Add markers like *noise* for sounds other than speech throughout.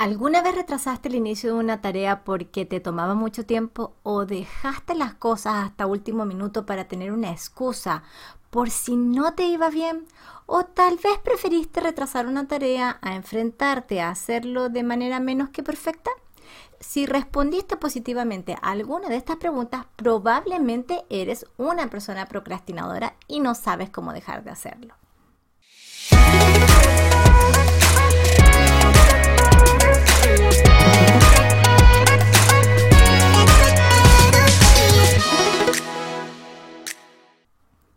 ¿Alguna vez retrasaste el inicio de una tarea porque te tomaba mucho tiempo o dejaste las cosas hasta último minuto para tener una excusa por si no te iba bien? ¿O tal vez preferiste retrasar una tarea a enfrentarte a hacerlo de manera menos que perfecta? Si respondiste positivamente a alguna de estas preguntas, probablemente eres una persona procrastinadora y no sabes cómo dejar de hacerlo.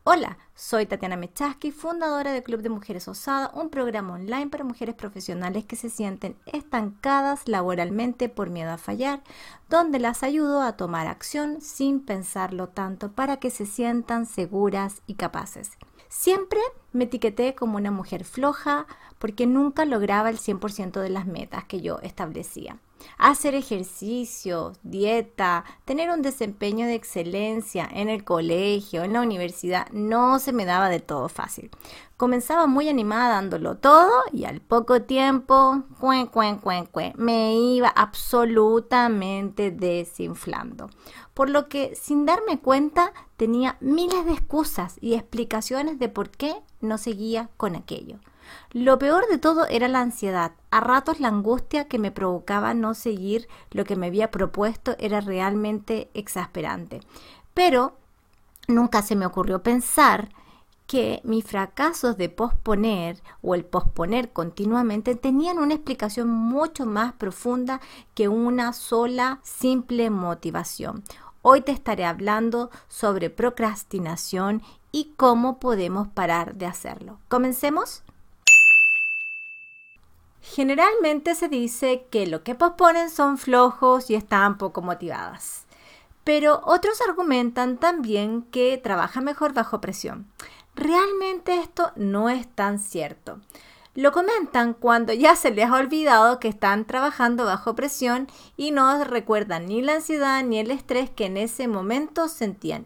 Hola, soy Tatiana Mechaski, fundadora del Club de Mujeres Osada, un programa online para mujeres profesionales que se sienten estancadas laboralmente por miedo a fallar, donde las ayudo a tomar acción sin pensarlo tanto para que se sientan seguras y capaces. Siempre me etiqueté como una mujer floja porque nunca lograba el 100% de las metas que yo establecía. Hacer ejercicio, dieta, tener un desempeño de excelencia en el colegio, en la universidad, no se me daba de todo fácil. Comenzaba muy animada dándolo todo y al poco tiempo, cuen, cuen, cuen, cuen, me iba absolutamente desinflando. Por lo que sin darme cuenta tenía miles de excusas y explicaciones de por qué no seguía con aquello. Lo peor de todo era la ansiedad. A ratos la angustia que me provocaba no seguir lo que me había propuesto era realmente exasperante. Pero nunca se me ocurrió pensar que mis fracasos de posponer o el posponer continuamente tenían una explicación mucho más profunda que una sola simple motivación. Hoy te estaré hablando sobre procrastinación y cómo podemos parar de hacerlo. ¿Comencemos? Generalmente se dice que lo que posponen son flojos y están poco motivadas. Pero otros argumentan también que trabaja mejor bajo presión. Realmente esto no es tan cierto. Lo comentan cuando ya se les ha olvidado que están trabajando bajo presión y no recuerdan ni la ansiedad ni el estrés que en ese momento sentían.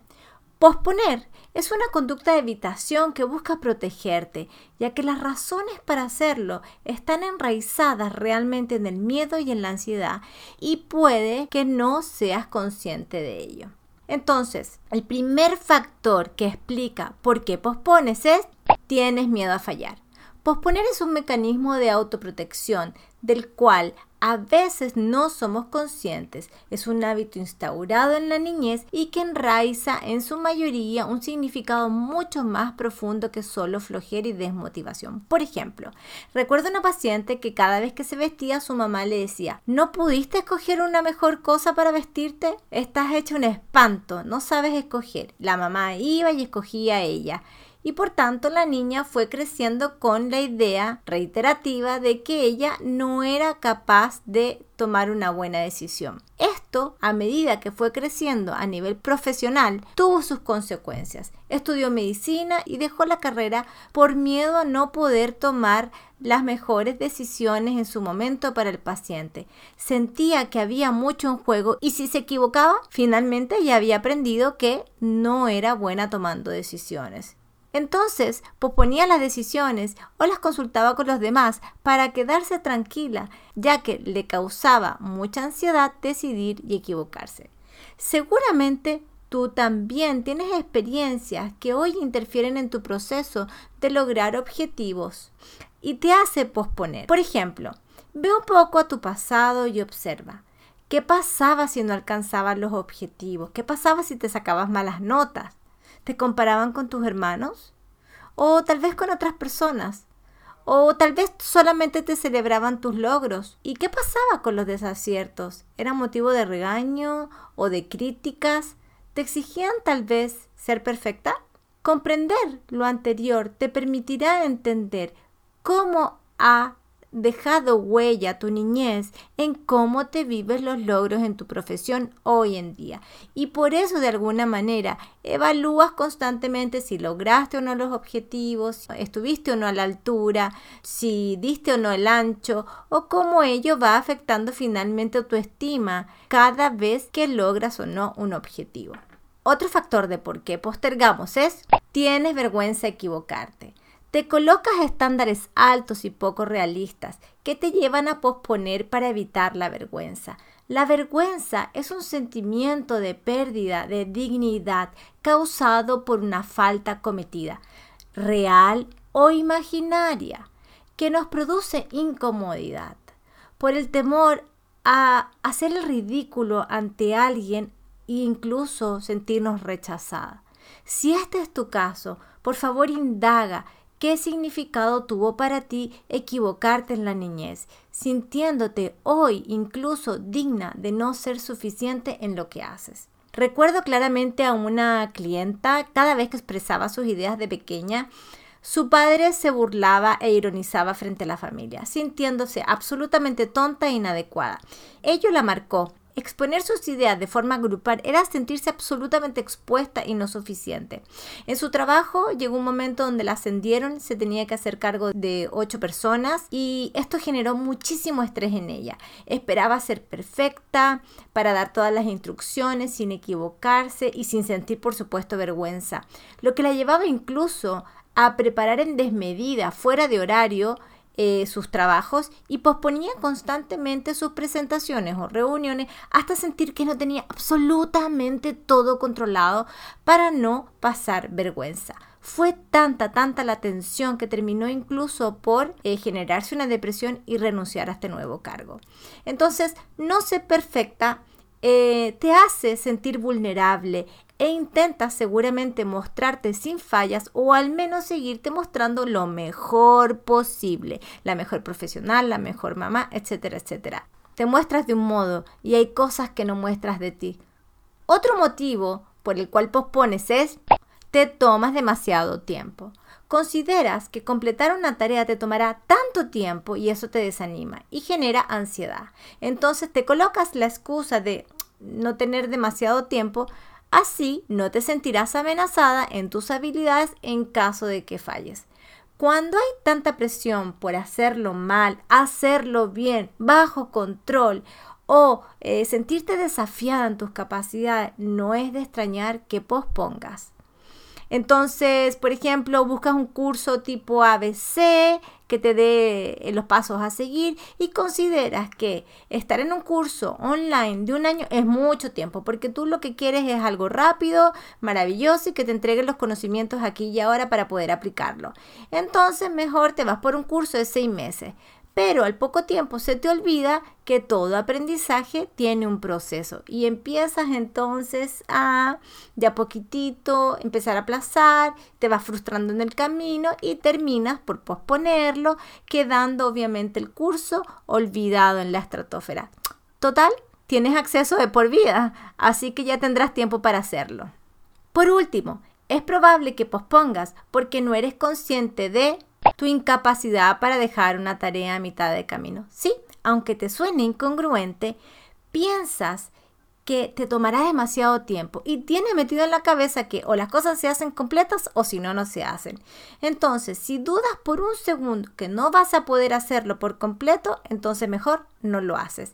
Posponer es una conducta de evitación que busca protegerte, ya que las razones para hacerlo están enraizadas realmente en el miedo y en la ansiedad y puede que no seas consciente de ello. Entonces, el primer factor que explica por qué pospones es tienes miedo a fallar. Posponer es un mecanismo de autoprotección del cual a veces no somos conscientes. Es un hábito instaurado en la niñez y que enraiza en su mayoría un significado mucho más profundo que solo flojera y desmotivación. Por ejemplo, recuerdo una paciente que cada vez que se vestía su mamá le decía, ¿no pudiste escoger una mejor cosa para vestirte? Estás hecho un espanto, no sabes escoger. La mamá iba y escogía ella y por tanto la niña fue creciendo con la idea reiterativa de que ella no era capaz de tomar una buena decisión. Esto, a medida que fue creciendo a nivel profesional, tuvo sus consecuencias. Estudió medicina y dejó la carrera por miedo a no poder tomar las mejores decisiones en su momento para el paciente. Sentía que había mucho en juego y si se equivocaba, finalmente ya había aprendido que no era buena tomando decisiones. Entonces posponía las decisiones o las consultaba con los demás para quedarse tranquila, ya que le causaba mucha ansiedad decidir y equivocarse. Seguramente tú también tienes experiencias que hoy interfieren en tu proceso de lograr objetivos y te hace posponer. Por ejemplo, ve un poco a tu pasado y observa. ¿Qué pasaba si no alcanzabas los objetivos? ¿Qué pasaba si te sacabas malas notas? ¿Te comparaban con tus hermanos? O tal vez con otras personas. O tal vez solamente te celebraban tus logros. ¿Y qué pasaba con los desaciertos? ¿Era motivo de regaño o de críticas? ¿Te exigían tal vez ser perfecta? Comprender lo anterior te permitirá entender cómo ha dejado huella tu niñez en cómo te vives los logros en tu profesión hoy en día. Y por eso de alguna manera evalúas constantemente si lograste o no los objetivos, estuviste o no a la altura, si diste o no el ancho o cómo ello va afectando finalmente tu estima cada vez que logras o no un objetivo. Otro factor de por qué postergamos es tienes vergüenza de equivocarte. Te colocas estándares altos y poco realistas que te llevan a posponer para evitar la vergüenza. La vergüenza es un sentimiento de pérdida de dignidad causado por una falta cometida, real o imaginaria, que nos produce incomodidad. Por el temor a hacer el ridículo ante alguien e incluso sentirnos rechazada. Si este es tu caso, por favor indaga qué significado tuvo para ti equivocarte en la niñez, sintiéndote hoy incluso digna de no ser suficiente en lo que haces. Recuerdo claramente a una clienta, cada vez que expresaba sus ideas de pequeña, su padre se burlaba e ironizaba frente a la familia, sintiéndose absolutamente tonta e inadecuada. Ello la marcó. Exponer sus ideas de forma grupal era sentirse absolutamente expuesta y no suficiente. En su trabajo llegó un momento donde la ascendieron, se tenía que hacer cargo de ocho personas y esto generó muchísimo estrés en ella. Esperaba ser perfecta para dar todas las instrucciones sin equivocarse y sin sentir por supuesto vergüenza, lo que la llevaba incluso a preparar en desmedida, fuera de horario, eh, sus trabajos y posponía constantemente sus presentaciones o reuniones hasta sentir que no tenía absolutamente todo controlado para no pasar vergüenza. Fue tanta, tanta la tensión que terminó incluso por eh, generarse una depresión y renunciar a este nuevo cargo. Entonces, no ser perfecta eh, te hace sentir vulnerable e intenta seguramente mostrarte sin fallas o al menos seguirte mostrando lo mejor posible, la mejor profesional, la mejor mamá, etcétera, etcétera. Te muestras de un modo y hay cosas que no muestras de ti. Otro motivo por el cual pospones es te tomas demasiado tiempo. Consideras que completar una tarea te tomará tanto tiempo y eso te desanima y genera ansiedad. Entonces te colocas la excusa de no tener demasiado tiempo Así no te sentirás amenazada en tus habilidades en caso de que falles. Cuando hay tanta presión por hacerlo mal, hacerlo bien, bajo control o eh, sentirte desafiada en tus capacidades, no es de extrañar que pospongas. Entonces, por ejemplo, buscas un curso tipo ABC que te dé eh, los pasos a seguir y consideras que estar en un curso online de un año es mucho tiempo porque tú lo que quieres es algo rápido, maravilloso y que te entreguen los conocimientos aquí y ahora para poder aplicarlo. Entonces, mejor te vas por un curso de seis meses pero al poco tiempo se te olvida que todo aprendizaje tiene un proceso y empiezas entonces a de a poquitito empezar a aplazar, te vas frustrando en el camino y terminas por posponerlo, quedando obviamente el curso olvidado en la estratosfera. Total, tienes acceso de por vida, así que ya tendrás tiempo para hacerlo. Por último, es probable que pospongas porque no eres consciente de tu incapacidad para dejar una tarea a mitad de camino. Sí, aunque te suene incongruente, piensas que te tomará demasiado tiempo y tiene metido en la cabeza que o las cosas se hacen completas o si no, no se hacen. Entonces, si dudas por un segundo que no vas a poder hacerlo por completo, entonces mejor no lo haces.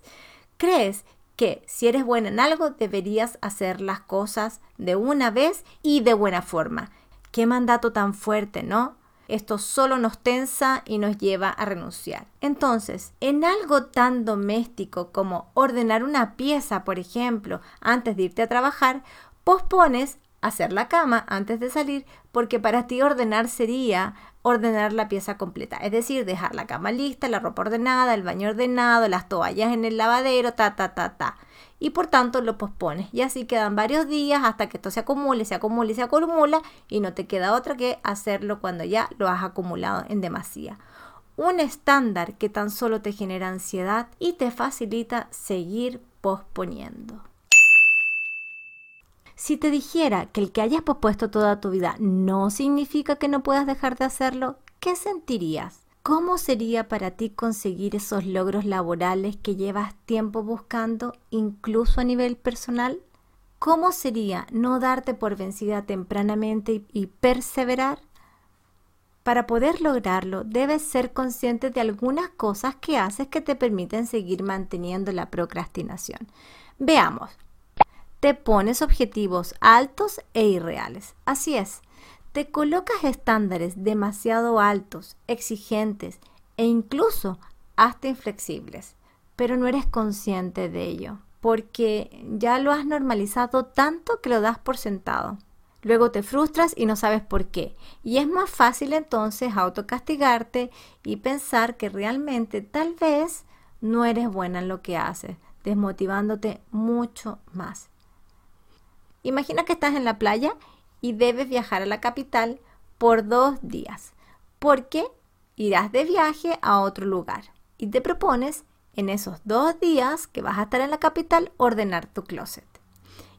Crees que si eres buena en algo, deberías hacer las cosas de una vez y de buena forma. Qué mandato tan fuerte, ¿no? Esto solo nos tensa y nos lleva a renunciar. Entonces, en algo tan doméstico como ordenar una pieza, por ejemplo, antes de irte a trabajar, pospones hacer la cama antes de salir porque para ti ordenar sería ordenar la pieza completa, es decir, dejar la cama lista, la ropa ordenada, el baño ordenado, las toallas en el lavadero, ta, ta, ta, ta y por tanto lo pospones. Y así quedan varios días hasta que esto se acumule, se acumule y se acumula y no te queda otra que hacerlo cuando ya lo has acumulado en demasía. Un estándar que tan solo te genera ansiedad y te facilita seguir posponiendo. Si te dijera que el que hayas pospuesto toda tu vida no significa que no puedas dejar de hacerlo, ¿qué sentirías? ¿Cómo sería para ti conseguir esos logros laborales que llevas tiempo buscando, incluso a nivel personal? ¿Cómo sería no darte por vencida tempranamente y, perseverar? Para poder lograrlo, debes ser consciente de algunas cosas que haces que te permiten seguir manteniendo la procrastinación. Veamos. Te pones objetivos altos e irreales. Así es te colocas estándares demasiado altos, exigentes e incluso hasta inflexibles, pero no eres consciente de ello, porque ya lo has normalizado tanto que lo das por sentado. Luego te frustras y no sabes por qué. Y es más fácil entonces autocastigarte y pensar que realmente tal vez no eres buena en lo que haces, desmotivándote mucho más. Imagina que estás en la playa y debes viajar a la capital por dos días, porque irás de viaje a otro lugar y te propones en esos dos días que vas a estar en la capital ordenar tu closet.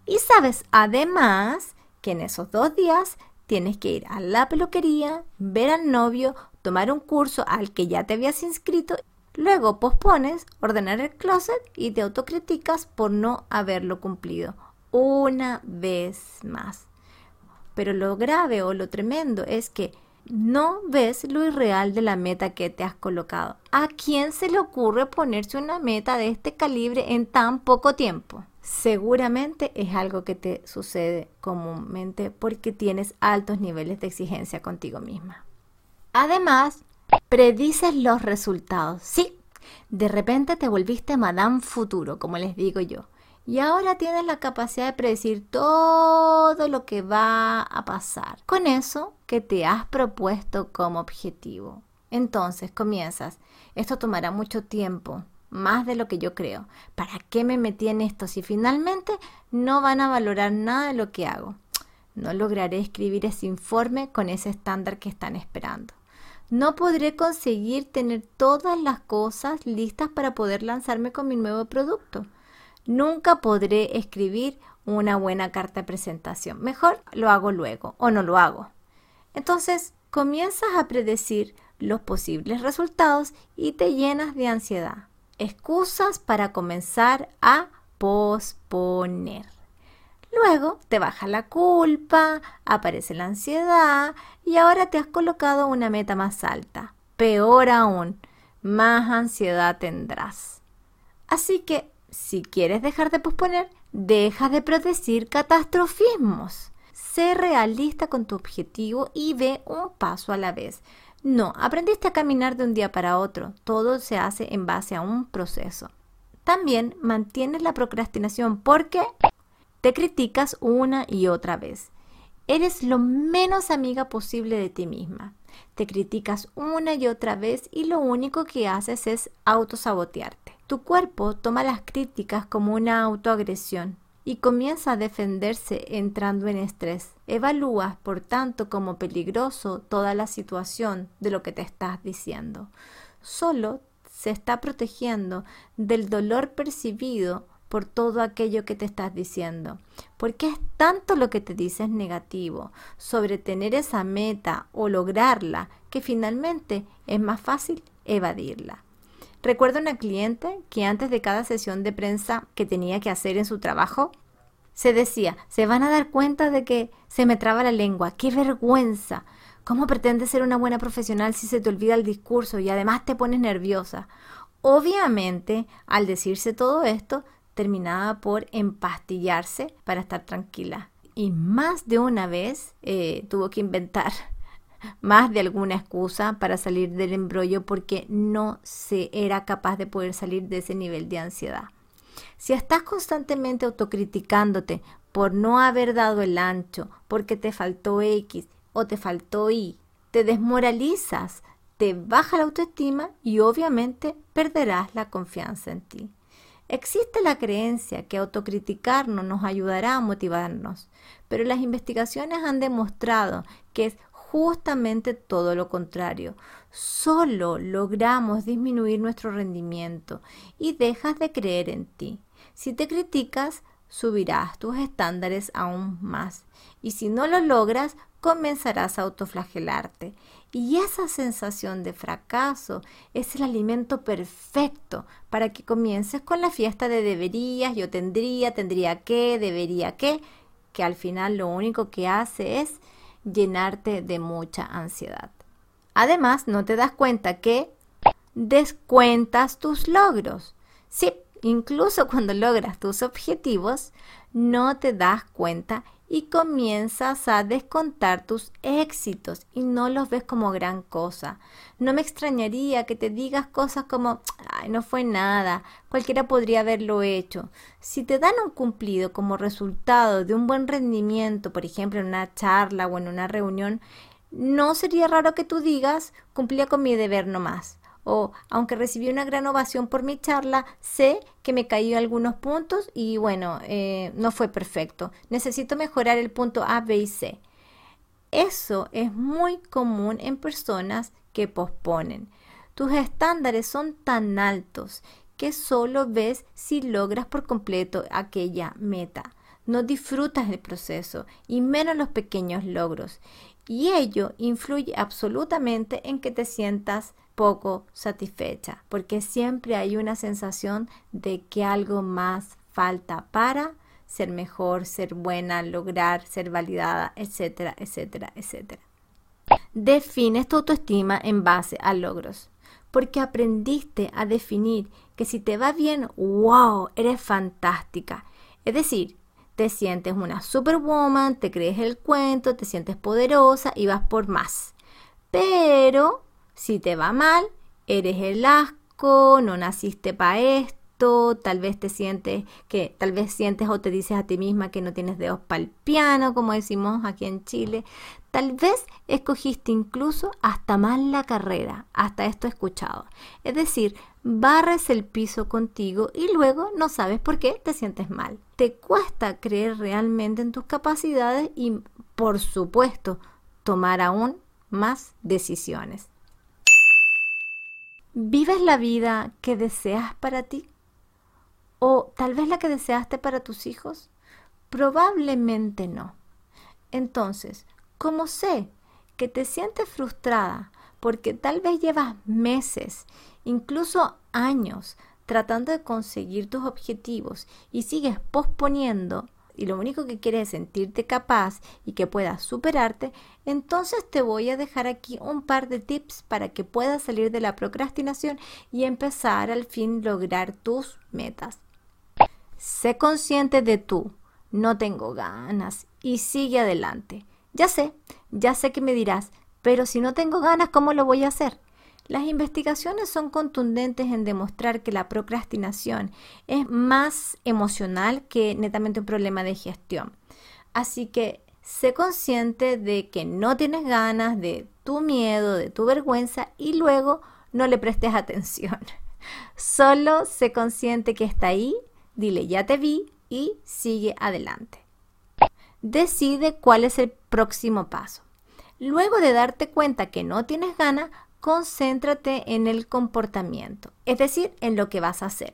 Y sabes además que en esos dos días tienes que ir a la peluquería, ver al novio, tomar un curso al que ya te habías inscrito, luego pospones ordenar el closet y te autocriticas por no haberlo cumplido una vez más. Pero lo grave o lo tremendo es que no ves lo irreal de la meta que te has colocado. ¿A quién se le ocurre ponerse una meta de este calibre en tan poco tiempo? Seguramente es algo que te sucede comúnmente porque tienes altos niveles de exigencia contigo misma. Además, predices los resultados. Sí, de repente te volviste Madame Futuro, como les digo yo. Y ahora tienes la capacidad de predecir todo lo que va a pasar con eso que te has propuesto como objetivo. Entonces comienzas, esto tomará mucho tiempo, más de lo que yo creo. ¿Para qué me metí en esto si finalmente no van a valorar nada de lo que hago? No lograré escribir ese informe con ese estándar que están esperando. No podré conseguir tener todas las cosas listas para poder lanzarme con mi nuevo producto nunca podré escribir una buena carta de presentación. Mejor lo hago luego o no lo hago. Entonces comienzas a predecir los posibles resultados y te llenas de ansiedad. Excusas para comenzar a posponer. Luego te baja la culpa, aparece la ansiedad y ahora te has colocado una meta más alta. Peor aún, más ansiedad tendrás. Así que si quieres dejar de posponer, deja de predecir catastrofismos. Sé realista con tu objetivo y ve un paso a la vez. No, aprendiste a caminar de un día para otro. Todo se hace en base a un proceso. También mantienes la procrastinación porque te criticas una y otra vez. Eres lo menos amiga posible de ti misma. Te criticas una y otra vez y lo único que haces es autosabotearte. Tu cuerpo toma las críticas como una autoagresión y comienza a defenderse entrando en estrés. Evalúas, por tanto, como peligroso toda la situación de lo que te estás diciendo. Solo se está protegiendo del dolor percibido por todo aquello que te estás diciendo. Porque es tanto lo que te dices negativo sobre tener esa meta o lograrla que finalmente es más fácil evadirla. Recuerdo una cliente que antes de cada sesión de prensa que tenía que hacer en su trabajo, se decía, se van a dar cuenta de que se me traba la lengua, qué vergüenza. ¿Cómo pretendes ser una buena profesional si se te olvida el discurso y además te pones nerviosa? Obviamente, al decirse todo esto, terminaba por empastillarse para estar tranquila. Y más de una vez eh, tuvo que inventar más de alguna excusa para salir del embrollo porque no se era capaz de poder salir de ese nivel de ansiedad. Si estás constantemente autocriticándote por no haber dado el ancho, porque te faltó X o te faltó Y, te desmoralizas, te baja la autoestima y obviamente perderás la confianza en ti. Existe la creencia que autocriticarnos nos ayudará a motivarnos, pero las investigaciones han demostrado que es justamente todo lo contrario. Solo logramos disminuir nuestro rendimiento y dejas de creer en ti. Si te criticas, subirás tus estándares aún más. Y si no lo logras, comenzarás a autoflagelarte. Y esa sensación de fracaso es el alimento perfecto para que comiences con la fiesta de deberías, yo tendría, tendría que, debería que, que al final lo único que hace es llenarte de mucha ansiedad. Además, no te das cuenta que descuentas tus logros. Sí, incluso cuando logras tus objetivos, no te das cuenta y comienzas a descontar tus éxitos y no los ves como gran cosa. No me extrañaría que te digas cosas como, ay, no fue nada, cualquiera podría haberlo hecho. Si te dan un cumplido como resultado de un buen rendimiento, por ejemplo, en una charla o en una reunión, no sería raro que tú digas, cumplía con mi deber nomás o aunque recibí una gran ovación por mi charla, sé que me caí algunos puntos y bueno, eh, no fue perfecto. Necesito mejorar el punto A, B y C. Eso es muy común en personas que posponen. Tus estándares son tan altos que solo ves si logras por completo aquella meta. No disfrutas el proceso y menos los pequeños logros. Y ello influye absolutamente en que te sientas poco satisfecha, porque siempre hay una sensación de que algo más falta para ser mejor, ser buena, lograr, ser validada, etcétera, etcétera, etcétera. Defines tu autoestima en base a logros, porque aprendiste a definir que si te va bien, wow, eres fantástica. Es decir, te sientes una superwoman, te crees el cuento, te sientes poderosa y vas por más. Pero si te va mal, eres el asco, no naciste para esto, tal vez te sientes que, tal vez sientes o te dices a ti misma que no tienes dedos para el piano, como decimos aquí en Chile. Tal vez escogiste incluso hasta mal la carrera, hasta esto escuchado. Es decir, barres el piso contigo y luego no sabes por qué te sientes mal. Te cuesta creer realmente en tus capacidades y, por supuesto, tomar aún más decisiones. ¿Vives la vida que deseas para ti? ¿O tal vez la que deseaste para tus hijos? Probablemente no. Entonces, como sé que te sientes frustrada porque tal vez llevas meses, incluso años, tratando de conseguir tus objetivos y sigues posponiendo y lo único que quieres es sentirte capaz y que puedas superarte, entonces te voy a dejar aquí un par de tips para que puedas salir de la procrastinación y empezar al fin lograr tus metas. Sé consciente de tú, no tengo ganas y sigue adelante. Ya sé, ya sé que me dirás, pero si no tengo ganas, ¿cómo lo voy a hacer? Las investigaciones son contundentes en demostrar que la procrastinación es más emocional que netamente un problema de gestión. Así que sé consciente de que no tienes ganas, de tu miedo, de tu vergüenza y luego no le prestes atención. *laughs* Solo sé consciente que está ahí, dile ya te vi y sigue adelante. Decide cuál es el próximo paso. Luego de darte cuenta que no tienes ganas, concéntrate en el comportamiento, es decir, en lo que vas a hacer,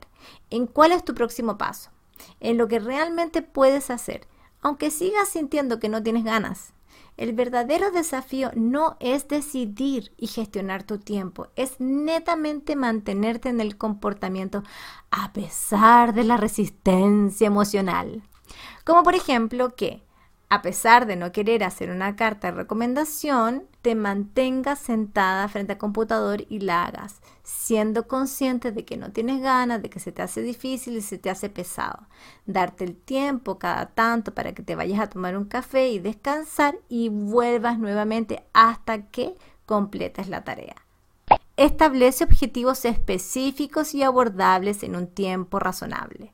en cuál es tu próximo paso, en lo que realmente puedes hacer, aunque sigas sintiendo que no tienes ganas. El verdadero desafío no es decidir y gestionar tu tiempo, es netamente mantenerte en el comportamiento a pesar de la resistencia emocional. Como por ejemplo que a pesar de no querer hacer una carta de recomendación, te mantengas sentada frente al computador y la hagas, siendo consciente de que no tienes ganas, de que se te hace difícil y se te hace pesado. Darte el tiempo cada tanto para que te vayas a tomar un café y descansar y vuelvas nuevamente hasta que completes la tarea. Establece objetivos específicos y abordables en un tiempo razonable.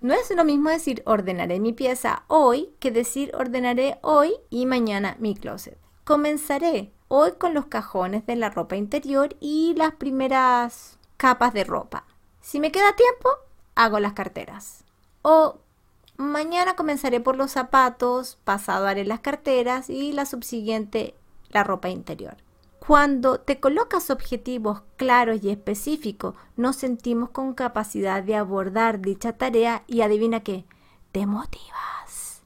No es lo mismo decir ordenaré mi pieza hoy que decir ordenaré hoy y mañana mi closet. Comenzaré hoy con los cajones de la ropa interior y las primeras capas de ropa. Si me queda tiempo, hago las carteras. O mañana comenzaré por los zapatos, pasado haré las carteras y la subsiguiente la ropa interior. Cuando te colocas objetivos claros y específicos, nos sentimos con capacidad de abordar dicha tarea y adivina qué, te motivas.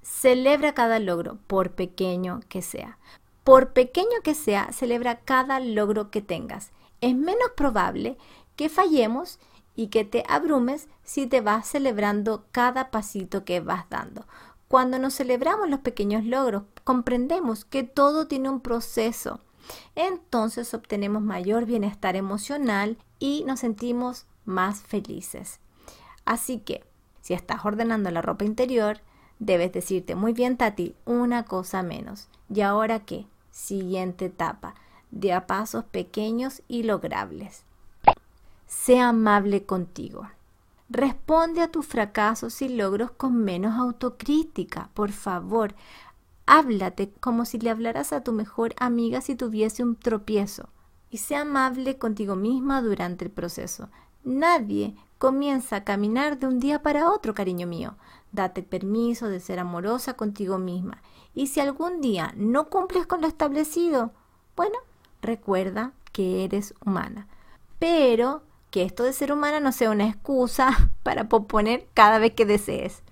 Celebra cada logro, por pequeño que sea. Por pequeño que sea, celebra cada logro que tengas. Es menos probable que fallemos y que te abrumes si te vas celebrando cada pasito que vas dando. Cuando nos celebramos los pequeños logros, comprendemos que todo tiene un proceso entonces obtenemos mayor bienestar emocional y nos sentimos más felices. Así que, si estás ordenando la ropa interior, Debes decirte, muy bien Tati, una cosa menos. ¿Y ahora qué? Siguiente etapa, de a pasos pequeños y logrables. Sea amable contigo. Responde a tus fracasos y logros con menos autocrítica, por favor. Háblate como si le hablaras a tu mejor amiga si tuviese un tropiezo. Y sea amable contigo misma durante el proceso. Nadie comienza a caminar de un día para otro, cariño mío. Date permiso de ser amorosa contigo misma. Y si algún día no cumples con lo establecido, bueno, recuerda que eres humana. Pero que esto de ser humana no sea una excusa *laughs* para posponer cada vez que desees.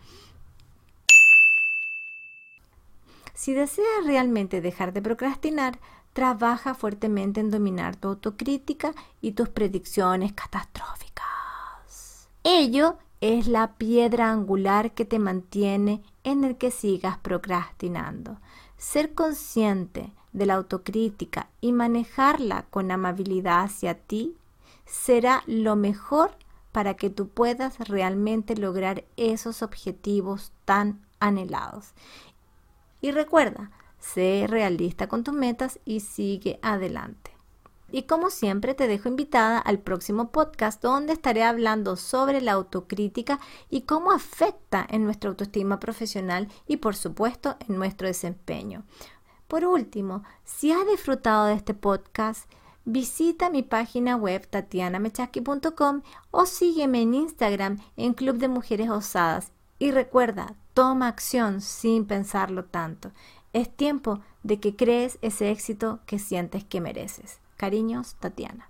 Si deseas realmente dejar de procrastinar, trabaja fuertemente en dominar tu autocrítica y tus predicciones catastróficas. Ello es la piedra angular que te mantiene en el que sigas procrastinando. Ser consciente de la autocrítica y manejarla con amabilidad hacia ti será lo mejor para que tú puedas realmente lograr esos objetivos tan anhelados. Y recuerda, sé realista con tus metas y sigue adelante. Y como siempre te dejo invitada al próximo podcast donde estaré hablando sobre la autocrítica y cómo afecta en nuestra autoestima profesional y por supuesto en nuestro desempeño. Por último, si has disfrutado de este podcast, visita mi página web tatianamechaki.com o sígueme en Instagram en Club de Mujeres Osadas. Y recuerda, Toma acción sin pensarlo tanto. Es tiempo de que crees ese éxito que sientes que mereces. Cariños, Tatiana.